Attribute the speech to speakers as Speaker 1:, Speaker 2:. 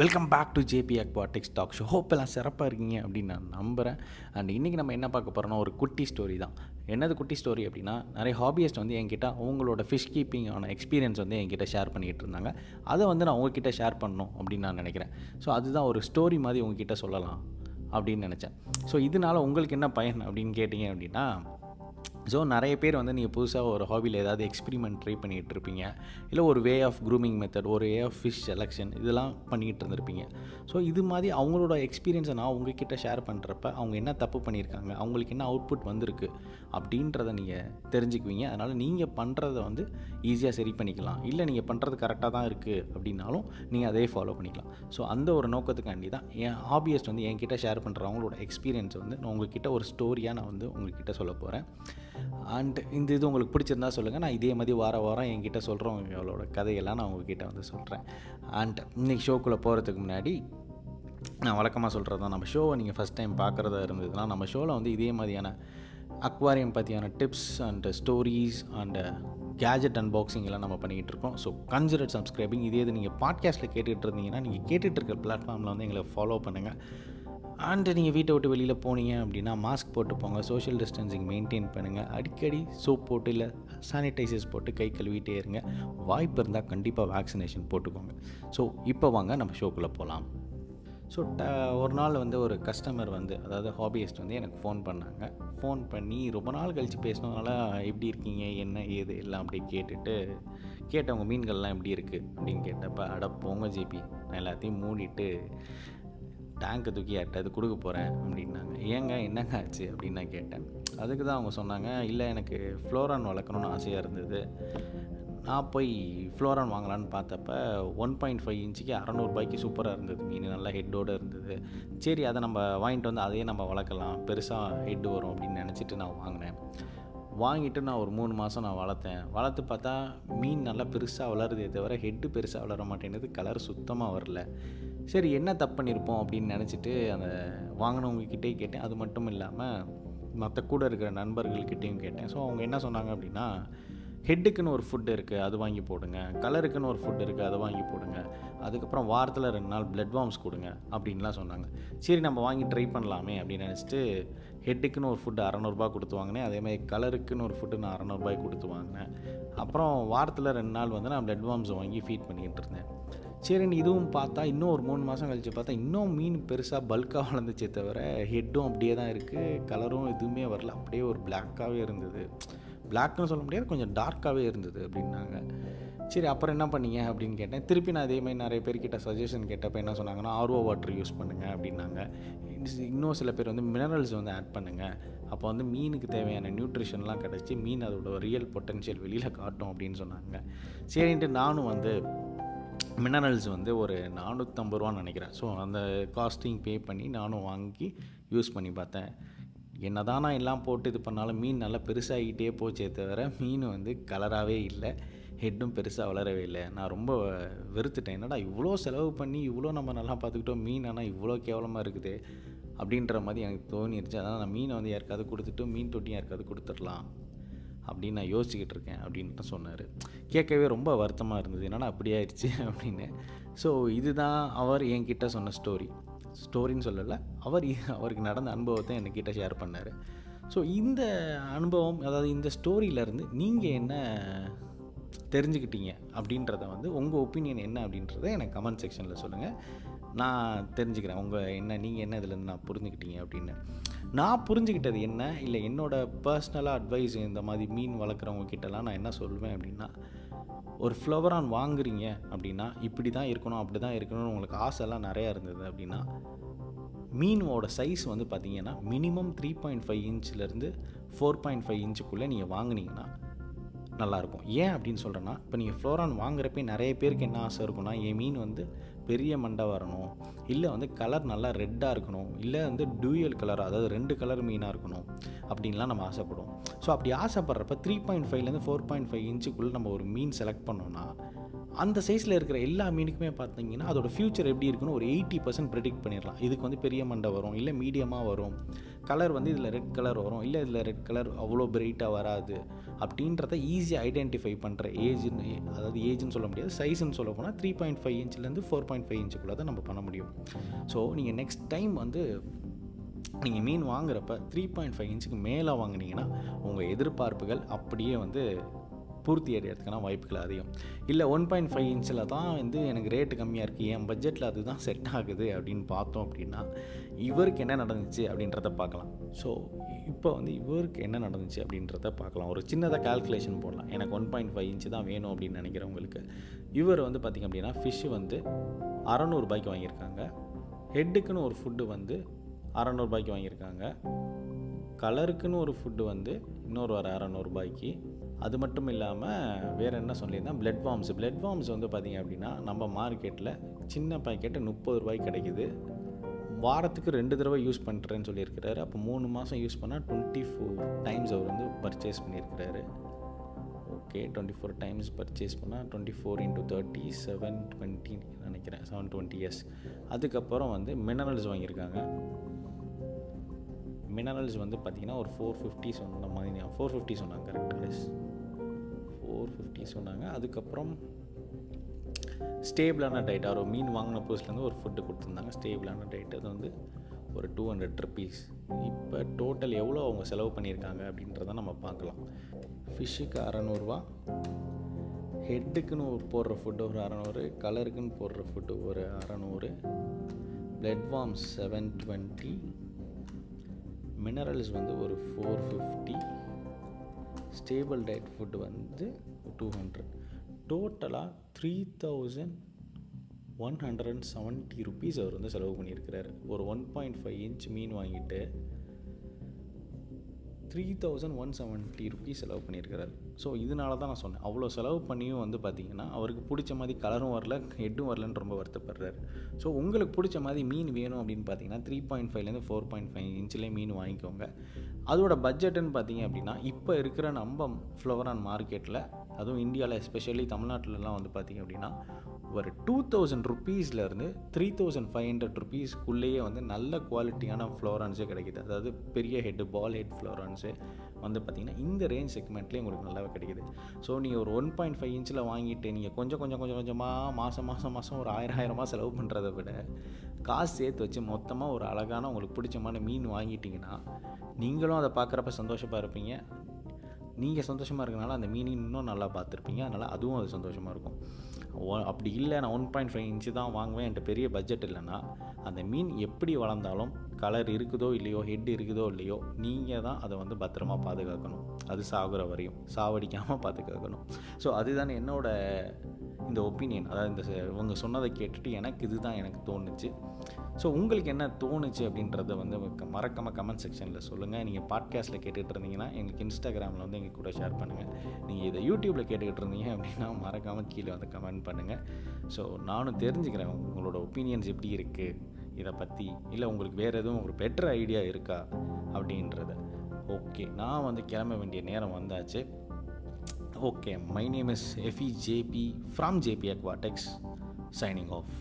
Speaker 1: Welcome back to JB aquatics talk show hope எல்லாம் சிறப்பாக இருக்கீங்க அப்படின்னு நான் நம்புகிறேன் அண்ட் இன்றைக்கி நம்ம என்ன பார்க்க போகிறோம்னா ஒரு குட்டி ஸ்டோரி தான். என்னது குட்டி ஸ்டோரி அப்படின்னா நிறைய ஹாபியஸ்ட் வந்து என்கிட்ட அவங்களோட ஃபிஷ் கீப்பிங்கான எக்ஸ்பீரியன்ஸ் வந்து என்கிட்ட ஷேர் பண்ணிகிட்டு இருந்தாங்க. அதை வந்து நான் உங்ககிட்ட ஷேர் பண்ணணும் அப்படின்னு நான் நினைக்கிறேன். ஸோ அதுதான் ஒரு ஸ்டோரி மாதிரி உங்ககிட்ட சொல்லலாம் அப்படின்னு நினச்சேன். ஸோ இதனால் உங்களுக்கு என்ன பயன் அப்படின்னு கேட்டிங்க அப்படின்னா ஸோ நிறைய பேர் வந்து நீங்கள் புதுசாக ஒரு ஹாபியில் ஏதாவது எக்ஸ்பிரிமெண்ட் ட்ரை பண்ணிகிட்டு இருப்பீங்க இல்லை ஒரு வே ஆஃப் க்ரூமிங் மெத்தட் ஒரு வே ஆஃப் ஃபிஷ் செலெக்ஷன் இதெல்லாம் பண்ணிகிட்டு இருந்திருப்பீங்க ஸோ இது மாதிரி அவங்களோட எக்ஸ்பீரியன்ஸை நான் உங்ககிட்ட ஷேர் பண்ணுறப்ப அவங்க என்ன தப்பு பண்ணியிருக்காங்க அவங்களுக்கு என்ன அவுட்புட் வந்திருக்கு அப்படின்றத நீங்கள் தெரிஞ்சுக்குவீங்க. அதனால் நீங்கள் பண்ணுறத வந்து ஈஸியாக சரி பண்ணிக்கலாம். இல்லை நீங்கள் பண்ணுறது கரெக்டாக தான் இருக்குது அப்படின்னாலும் நீங்கள் அதே ஃபாலோ பண்ணிக்கலாம். ஸோ அந்த ஒரு நோக்கத்துக்காண்டி தான் என் ஹாபியஸ்ட் வந்து என்கிட்ட ஷேர் பண்ணுற அவங்களோட எக்ஸ்பீரியன்ஸ் வந்து நான் உங்ககிட்ட ஒரு ஸ்டோரியாக நான் வந்து உங்ககிட்ட சொல்ல போகிறேன் அண்ட் இந்த இது உங்களுக்கு பிடிச்சிருந்தா சொல்லுங்கள் நான் இதே மாதிரி வார வாரம் என்கிட்ட சொல்கிறவங்களோட கதையெல்லாம் நான் உங்ககிட்ட வந்து சொல்கிறேன் அண்ட் இன்றைக்கி ஷோக்குள்ளே போகிறதுக்கு முன்னாடி நான் வழக்கமாக சொல்கிறது தான் நம்ம ஷோவை நீங்கள் ஃபஸ்ட் டைம் பார்க்குறதா இருந்ததுன்னா நம்ம ஷோவில் வந்து இதே மாதிரியான அக்வாரியம் பற்றியான tips and stories and gadget unboxing எல்லாம் நம்ம பண்ணிக்கிட்டு இருக்கோம். ஸோ கன்சிடர் சப்ஸ்கிரைபிங் இதே இது நீங்கள் பாட்காஸ்ட்டில் கேட்டுகிட்டு இருந்தீங்கன்னா நீங்கள் கேட்டுகிட்டு இருக்க பிளாட்ஃபார்மில் வந்து எங்களை ஃபாலோ பண்ணுங்கள் அண்டு நீங்கள் வீட்டை விட்டு வெளியில் போனீங்க அப்படின்னா மாஸ்க் போட்டு போங்க சோஷியல் டிஸ்டன்சிங் மெயின்டைன் பண்ணுங்கள் அடிக்கடி சோப் போட்டு இல்லை சானிடைசர்ஸ் போட்டு கை கழுவிட்டே இருங்க. வாய்ப்பு இருந்தால் கண்டிப்பாக வேக்சினேஷன் போட்டுக்கோங்க. ஸோ இப்போ வாங்க நம்ம ஷோக்குள்ளே போகலாம் ஸோ ட ஒரு நாள் வந்து ஒரு கஸ்டமர் வந்து அதாவது ஹாபியஸ்ட் வந்து எனக்கு ஃபோன் பண்ணாங்க. ஃபோன் பண்ணி ரொம்ப நாள் கழித்து பேசினதுனால எப்படி இருக்கீங்க? என்ன? ஏது? எல்லாம் அப்படி கேட்டுட்டு கேட்டவங்க மீன்கள்லாம் எப்படி இருக்குது அப்படின்னு கேட்டப்ப அட போங்க ஜிபி. நான் எல்லாத்தையும் மூடிட்டு டேங்கை தூக்கி அது கொடுக்க போகிறேன் அப்படின்னாங்க. ஏங்க என்னங்க ஆச்சு அப்படின்னு நான் கேட்டேன். அதுக்கு தான் அவங்க சொன்னாங்க இல்லை எனக்கு ஃப்ளோரான் வளர்க்கணும்னு ஆசையாக இருந்தது. நான் போய் ஃப்ளோரான் வாங்கலான்னு பார்த்தப்ப ஒன் பாயிண்ட் ஃபைவ் இன்ச்சுக்கு அறநூறுபாய்க்கு சூப்பராக இருந்தது. மீன் நல்லா ஹெட்டோடு இருந்தது. சரி அதை நம்ம வாங்கிட்டு வந்து அதையே நம்ம வளர்க்கலாம். பெருசாக ஹெட் வரும் அப்படின்னு நினச்சிட்டு நான் வாங்கினேன். வாங்கிட்டு நான் ஒரு மூணு மாதம் நான் வளர்த்தேன். வளர்த்து பார்த்தா மீன் நல்லா பெருசாக வளருதே தவிர ஹெட்டு பெருசாக வளர மாட்டேங்குது. கலர் சுத்தமாக வரல. சரி என்ன தப்பு பண்ணியிருப்போம் அப்படின்னு நினச்சிட்டு அந்த வாங்கினவங்கக்கிட்டே கேட்டேன். அது மட்டும் இல்லாமல் மற்ற கூட இருக்கிற நண்பர்கள்கிட்டேயும் கேட்டேன். ஸோ அவங்க என்ன சொன்னாங்க அப்படின்னா ஹெட்டுக்குன்னு ஒரு ஃபுட் இருக்குது அது வாங்கி போடுங்க. கலருக்குன்னு ஒரு ஃபுட் இருக்குது அதை வாங்கி போடுங்க. அதுக்கப்புறம் வாரத்தில் ரெண்டு நாள் பிளட் வார்ம்ஸ் கொடுங்க அப்படின்லாம் சொன்னாங்க. சரி நம்ம வாங்கி ட்ரை பண்ணலாமே அப்படின்னு நினச்சிட்டு ஹெட்டுக்குன்னு ஒரு ஃபுட்டு அறநூறுபா கொடுத்து வாங்கினேன். அதேமாதிரி கலருக்குன்னு ஒரு ஃபுட்டு நான் அறநூறுபாய் கொடுத்து வாங்கினேன். அப்புறம் வாரத்தில் ரெண்டு நாள் வந்து நான் பிளட் வார்ம்ஸ் வாங்கி ஃபீட் பண்ணிக்கிட்டு இருந்தேன். சரின்னு இதுவும் பார்த்தா இன்னும் ஒரு மூணு மாதம் கழித்து பார்த்தா இன்னும் மீன் பெருசாக பல்காக வளர்ந்துச்சே தவிர ஹெட்டும் அப்படியே தான் இருக்குது கலரும் எதுவுமே வரல. அப்படியே ஒரு பிளாக்காகவே இருந்தது. பிளாக்னு சொல்ல முடியாது கொஞ்சம் டார்க்காகவே இருந்தது அப்படின்னாங்க. சரி அப்புறம் என்ன பண்ணீங்க அப்படின்னு கேட்டேன். திருப்பி நான் அதே மாதிரி நிறைய பேர்கிட்ட சஜஷன் கேட்டப்போ என்ன சொன்னாங்கன்னா ஆர்ஓ வாட்டர் யூஸ் பண்ணுங்கள் அப்படின்னாங்க. இன்னும் சில பேர் வந்து மினரல்ஸ் வந்து ஆட் பண்ணுங்கள் அப்போ வந்து மீனுக்கு தேவையான நியூட்ரிஷன்லாம் கிடச்சி மீன் அதோட ரியல் பொட்டன்ஷியல் வெளியில் காட்டும் அப்படின்னு சொன்னாங்க. சரின்ட்டு நானும் வந்து மினரல்ஸ் வந்து ஒரு நானூற்றம்பது ரூபான்னு நினைக்கிறேன். ஸோ அந்த காஸ்டிங் பே பண்ணி நானும் வாங்கி யூஸ் பண்ணி பார்த்தேன். என்ன தான் நான் எல்லாம் போட்டு இது பண்ணாலும் மீன் நல்லா பெருசாகிட்டே போச்சே தவிர மீன் வந்து கலராகவே இல்லை. ஹெட்டும் பெருசாக வளரவே இல்லை. நான் ரொம்ப வெறுத்துட்டேன். என்னடா இவ்வளோ செலவு பண்ணி இவ்வளோ நம்ம நல்லா பார்த்துக்கிட்டோம். மீன் ஆனால் இவ்வளோ கேவலமாக இருக்குது. அப்படின்ற மாதிரி எனக்கு தோணிடுச்சு அதனால் நான் மீனை வந்து யாருக்காவது கொடுத்துட்டு மீன் தொட்டியும் யாருக்காவது கொடுத்துடலாம் அப்படின்னு நான் யோசிச்சுக்கிட்டு இருக்கேன் அப்படின்ட்டு சொன்னார். கேட்கவே ரொம்ப வருத்தமாக இருந்தது. என்னடா அப்படி ஆயிடுச்சு அப்படின்னு. ஸோ இதுதான் அவர் என்கிட்ட சொன்ன ஸ்டோரி ஸ்டோரின்னு சொல்லலை. அவர் அவருக்கு நடந்த அனுபவத்தை என்கிட்ட ஷேர் பண்ணார். ஸோ இந்த அனுபவம் அதாவது இந்த ஸ்டோரியிலேருந்து நீங்கள் என்ன தெரிஞ்சுக்கிட்டீங்க அப்படின்றத வந்து உங்கள் ஒப்பீனியன் என்ன அப்படின்றத எனக்கு கமெண்ட் செக்ஷனில் சொல்லுங்கள் நான் தெரிஞ்சுக்கிறேன். உங்கள் என்ன நீங்கள் என்ன இதுலேருந்து நான் புரிஞ்சுக்கிட்டீங்க அப்படின்னு. நான் புரிஞ்சுக்கிட்டது என்ன இல்லை என்னோடய பர்சனலாக அட்வைஸ் இந்த மாதிரி மீன் வளர்க்குறவங்க கிட்டலாம் நான் என்ன சொல்லுவேன் அப்படின்னா ஒரு ஃப்ளவரான் வாங்குறீங்க அப்படின்னா இப்படி தான் இருக்கணும் அப்படி தான் இருக்கணும்னு உங்களுக்கு ஆசைலாம் நிறையா இருந்தது அப்படின்னா மீனோட சைஸ் வந்து பார்த்தீங்கன்னா மினிமம் த்ரீ பாயிண்ட் ஃபைவ் இன்ச்சிலேருந்து ஃபோர் பாயிண்ட் ஃபைவ் இன்ச்சுக்குள்ளே நீங்கள் வாங்கினீங்கன்னா நல்லாயிருக்கும் ஏன் அப்படின்னு சொல்கிறேன்னா இப்போ நீங்கள் ஃப்ளோரான் வாங்குறப்பே நிறைய பேருக்கு என்ன ஆசை இருக்குன்னா என் மீன் வந்து பெரிய மண்டை வரணும். இல்லை வந்து கலர் நல்லா ரெட்டாக இருக்கணும். இல்லை வந்து டூயல் கலர் அதாவது ரெண்டு கலர் மீனாக இருக்கணும் அப்படின்லாம் நம்ம ஆசைப்படுவோம். ஸோ அப்படி ஆசைப்படுறப்ப த்ரீ பாயிண்ட் ஃபைவ்லேருந்து ஃபோர் பாயிண்ட் ஃபைவ் இன்ச்சுக்குள்ளே நம்ம ஒரு மீன் செலக்ட் பண்ணோன்னா அந்த சைஸில் இருக்கிற எல்லா மீனுக்குமே பார்த்தீங்கன்னா அதோட ஃப்யூச்சர் எப்படி இருக்குன்னு ஒரு எயிட்டி பர்சன்ட் ப்ரெடிக்ட் பண்ணிடலாம். இதுக்கு வந்து பெரிய மண்டை வரும் இல்லை மீடியமாக வரும். கலர் வந்து இதில் ரெட் கலர் வரும் இல்லை இதில் ரெட் கலர் அவ்வளோ பிரைட்டாக வராது. அப்படின்றத ஈஸியாக ஐடென்டிஃபை பண்ணுற ஏஜ்னு அதாவது ஏஜ்னு சொல்ல முடியாது சைஸ்ன்னு சொல்ல போனால் த்ரீ பாயிண்ட் ஃபைவ் இன்ச்லேருந்து ஃபோர் பாயிண்ட் ஃபைவ் இன்ச்சுக்குள்ளே தான் நம்ம பண்ண முடியும். ஸோ நீங்கள் நெக்ஸ்ட் டைம் வந்து நீங்கள் மீன் வாங்குறப்ப த்ரீ பாயிண்ட் ஃபைவ் இன்ச்சுக்கு மேலே வாங்குனீங்கன்னா உங்கள் எதிர்பார்ப்புகள் அப்படியே வந்து பூர்த்தி அடையிறதுக்கான வாய்ப்புகள் அதிகம். இல்லை ஒன் பாயிண்ட் ஃபைவ் இன்ச்சில் தான் வந்து எனக்கு ரேட்டு கம்மியாக இருக்குது என் பட்ஜெட்டில் அதுதான் செட் ஆகுது அப்படின்னு பார்த்தோம் அப்படின்னா இவருக்கு என்ன நடந்துச்சு அப்படின்றத பார்க்கலாம். ஸோ இப்போ வந்து இவருக்கு என்ன நடந்துச்சு அப்படின்றத பார்க்கலாம். ஒரு சின்னதாக கால்குலேஷன் போடலாம். எனக்கு ஒன் பாயிண்ட் ஃபைவ் இன்ச்சு தான் வேணும் அப்படின்னு நினைக்கிறவங்களுக்கு இவர் வந்து பார்த்திங்க அப்படின்னா ஃபிஷ்ஷு வந்து அறநூறுபாய்க்கு வாங்கியிருக்காங்க. ஹெட்டுக்குன்னு ஒரு ஃபுட்டு வந்து அறநூறுபாய்க்கு வாங்கியிருக்காங்க. கலருக்குன்னு ஒரு ஃபுட்டு வந்து இன்னொரு ஒரு அறநூறுபாய்க்கு. அது மட்டும் இல்லாமல் வேறு என்ன சொல்லியிருந்தேன்? பிளட் ஃபார்ம்ஸ் பிளட் ஃபார்ம்ஸ் வந்து பார்த்திங்க அப்படின்னா நம்ம மார்க்கெட்டில் சின்ன பாக்கெட்டு முப்பது ரூபாய்க்கு கிடைக்குது. வாரத்துக்கு ரெண்டு தடவை யூஸ் பண்ணுறேன்னு சொல்லியிருக்கிறாரு. அப்போ மூணு மாதம் யூஸ் பண்ணால் டுவெண்ட்டி ஃபோர் டைம்ஸ் அவர் வந்து பர்ச்சேஸ் பண்ணியிருக்கிறாரு. Okay twenty four times purchase பண்ணால் twenty four into thirty seven twenty நினைக்கிறேன். செவன் டுவெண்ட்டி இயர்ஸ் அதுக்கப்புறம் வந்து மினரல்ஸ் வாங்கியிருக்காங்க. மினரல்ஸ் வந்து பார்த்திங்கன்னா ஒரு ஃபோர் ஃபிஃப்டி சொன்ன மாதிரி ஃபோர் ஃபிஃப்டி சொன்னாங்க கரெக்ட் எஸ் ஃபோர் ஃபிஃப்டி சொன்னாங்க. அதுக்கப்புறம் ஸ்டேபிளான டயட் அவர் மீன் வாங்கின புதுசுலேருந்து ஒரு ஃபுட்டு கொடுத்துருந்தாங்க. ஸ்டேபிளான டயட் அது வந்து ஒரு டூ ஹண்ட்ரட் ருபீஸ் இப்போ டோட்டல் எவ்வளோ அவங்க செலவு பண்ணியிருக்காங்க அப்படின்றத நம்ம பார்க்கலாம். ஃபிஷ்ஷுக்கு அறநூறுவா. ஹெட்டுக்குன்னு போடுற ஃபுட்டு ஒரு அறநூறு. கலருக்குன்னு போடுற ஃபுட்டு ஒரு அறநூறு. Blood worms seven twenty minerals வந்து ஒரு four fifty stable diet food வந்து டூ ஹண்ட்ரட் டோட்டலாக three thousand one hundred and seventy rupees அவர் வந்து செலவு பண்ணியிருக்கிறார். ஒரு ஒன் பாயிண்ட் ஃபைவ் இன்ச் மீன் வாங்கிட்டு three thousand one seventy rupees செலவு பண்ணியிருக்கிறார். ஸோ இதனால தான் நான் சொன்னேன். அவ்வளோ செலவு பண்ணியும் வந்து பார்த்திங்கன்னா அவருக்கு பிடிச்ச மாதிரி கலரும் வரல ஹெட்டும் வரலன்னு ரொம்ப வருத்தப்படுறாரு. ஸோ உங்களுக்கு பிடிச்ச மாதிரி மீன் வேணும் அப்படின்னு பார்த்தீங்கன்னா த்ரீ பாயிண்ட் ஃபைவ்லேருந்து ஃபோர் பாயிண்ட் ஃபைவ் இன்ச்சிலே மீன் வாங்கிக்கோங்க. அதோட பட்ஜெட்டுன்னு பார்த்தீங்க அப்படின்னா இப்போ இருக்கிற நம்ம ஃப்ளவரான் மார்க்கெட்டில் அதுவும் இந்தியாவில் எஸ்பெஷலி தமிழ்நாட்டிலலாம் வந்து பார்த்திங்க அப்படின்னா ஒரு டூ தௌசண்ட் ருப்பீஸ்லேருந்து த்ரீ தௌசண்ட் ஃபைவ் ஹண்ட்ரட் ருபீஸ்க்குள்ளேயே வந்து நல்ல குவாலிட்டியான ஃப்ளோரான்ஸே கிடைக்கிது. அதாவது பெரிய ஹெட்டு பால் ஹெட் ஃப்ளோரான்ஸு வந்து பார்த்திங்கன்னா இந்த ரேஞ்ச் செக்மெண்ட்லேயே உங்களுக்கு நல்லாவே கிடைக்குது. ஸோ நீங்கள் ஒரு ஒன் பாயிண்ட் ஃபைவ் இன்ச்சில் வாங்கிட்டு நீங்கள் கொஞ்சம் கொஞ்சம் கொஞ்சம் கொஞ்சமாக மாதம் மாதம் மாதம் ஒரு ஆயிரம் ஆயிரமாக செலவு பண்ணுறத விட காசு சேர்த்து வச்சு மொத்தமாக ஒரு அழகான உங்களுக்கு பிடிச்சமான மீன் வாங்கிட்டிங்கன்னா நீங்களும் அதை பார்க்குறப்ப சந்தோஷமாக இருப்பீங்க. நீங்கள் சந்தோஷமாக இருக்கனால அந்த மீனிங் இன்னும் நல்லா பார்த்துருப்பீங்க. அதனால் அதுவும் அது சந்தோஷமாக இருக்கும். அப்படி இல்லை நான் ஒன் பாயிண்ட் ஃபைவ் இன்ச்சு தான் வாங்குவேன். என்கிட்ட பெரிய பட்ஜெட் இல்லைன்னா அந்த மீன் எப்படி வளர்ந்தாலும் கலர் இருக்குதோ இல்லையோ ஹெட் இருக்குதோ இல்லையோ நீங்கள் தான் அதை வந்து பத்திரமா பாதுகாக்கணும். அது சாகுற வரையும். சாவடிக்காமல் பாதுகாக்கணும். ஸோ அதுதான் என்னோட இந்த ஒப்பீனியன் அதாவது இந்த இவங்க சொன்னதை கேட்டுட்டு எனக்கு இதுதான் எனக்கு தோணுச்சு. ஸோ உங்களுக்கு என்ன தோணுச்சு அப்படின்றத வந்து மறக்காமல் கமெண்ட் செக்ஷனில் சொல்லுங்கள் நீங்கள் பாட்காஸ்ட்டில் கேட்டுகிட்டு இருந்தீங்கன்னா எங்களுக்கு இன்ஸ்டாகிராமில் வந்து எங்கள் கூட ஷேர் பண்ணுங்கள் நீங்கள் இதை யூடியூப்பில் கேட்டுக்கிட்டு இருந்தீங்க அப்படின்னா மறக்காமல் கீழே வந்து கமெண்ட் பண்ணுங்கள் ஸோ நானும் தெரிஞ்சுக்கிறேன் உங்களோட ஒப்பீனியன்ஸ் எப்படி இருக்குது இதை பற்றி இல்லை உங்களுக்கு வேறு எதுவும் ஒரு பெட்டர் ஐடியா இருக்கா அப்படின்றத. ஓகே நான் வந்து கிளம்ப வேண்டிய நேரம் வந்தாச்சு. Okay my name is FB JB from JB aquatics signing off